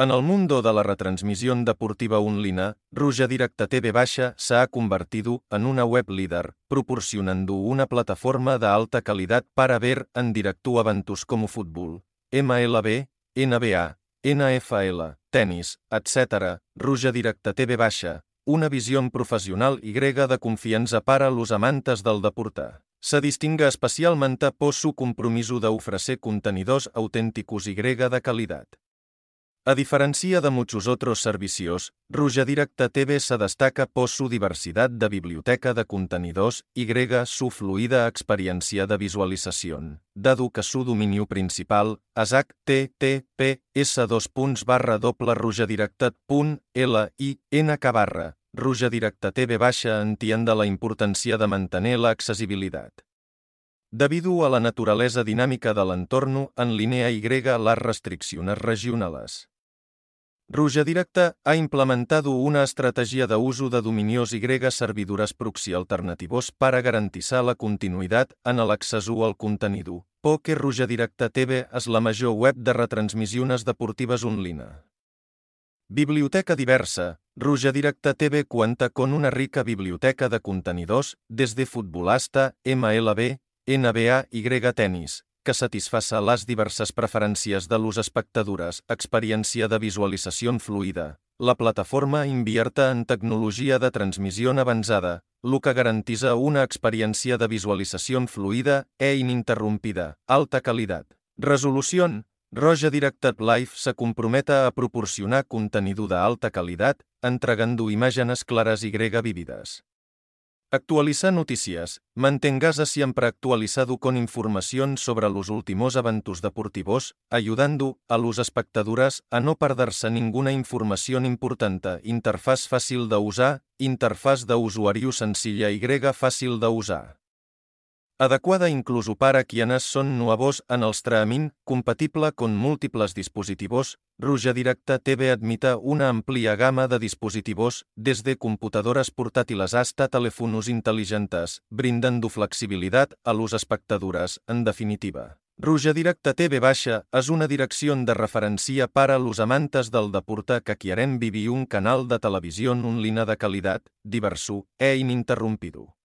En el mundo de la retransmisión deportiva online, Ruja Directa TV Baixa se ha convertido en una web líder, proporcionando una plataforma de alta calidad para ver en directo eventos como fútbol, MLB, NBA, NFL, tenis, etc. Ruja Directa TV Baixa, una visión professional i grega de confiança para los amantes del deporte. Se distingue especialmente por su compromiso d'ofrecer contenidors autènticos i grega de calidad. A diferencia de muchos otros servicios, Ruja Directa TV se destaca por su diversidad de biblioteca de contenidos y su fluida experiencia de visualización, dado que su dominio principal és https rujadirectat.link barra. Ruja Directa TV baixa entiende la importancia de mantener la accesibilidad. Debido a la naturaleza dinámica del entorno, en línea Y las restricciones regionales. Ruja Directa ha implementado una estrategia de uso de dominios Y servidores proxy alternativos para garantizar la continuidad en el acceso al contenido, porque Ruja Directa TV és la major web de retransmissions deportives online. Biblioteca diversa. Ruja Directa TV cuenta con una rica biblioteca de contenidos, desde futbolasta, MLB, NBA y tenis, que satisfaça les diverses preferències de los espectadores, experiència de visualització fluida. La plataforma invierta en tecnologia de transmissió avançada, lo que garantitza una experiència de visualització fluida e ininterrompida, alta qualitat. Resolució. Roja Directed Live se comprometa a proporcionar contenido de alta qualitat, entregando imágenes claras y grega vívidas. Actualizar noticias. Manténgase siempre actualizado con información sobre los últimos eventos deportivos, ayudando a los espectadores a no perderse ninguna información importante. Interfaz fácil de usar, interfaz de usuario sencilla y fácil de usar. Adequada incluso para quienes son nuevos en el streaming, compatible con múltiples dispositivos, Ruja Directa TV admite una amplia gama de dispositivos, desde computadoras portátiles hasta teléfonos inteligentes, brindando flexibilidad a los espectadores, en definitiva. Ruja Directa TV Baixa és una direcció de referència para los amantes del deporte que quieren vivir un canal de televisió online de qualitat, diverso e ininterrompido.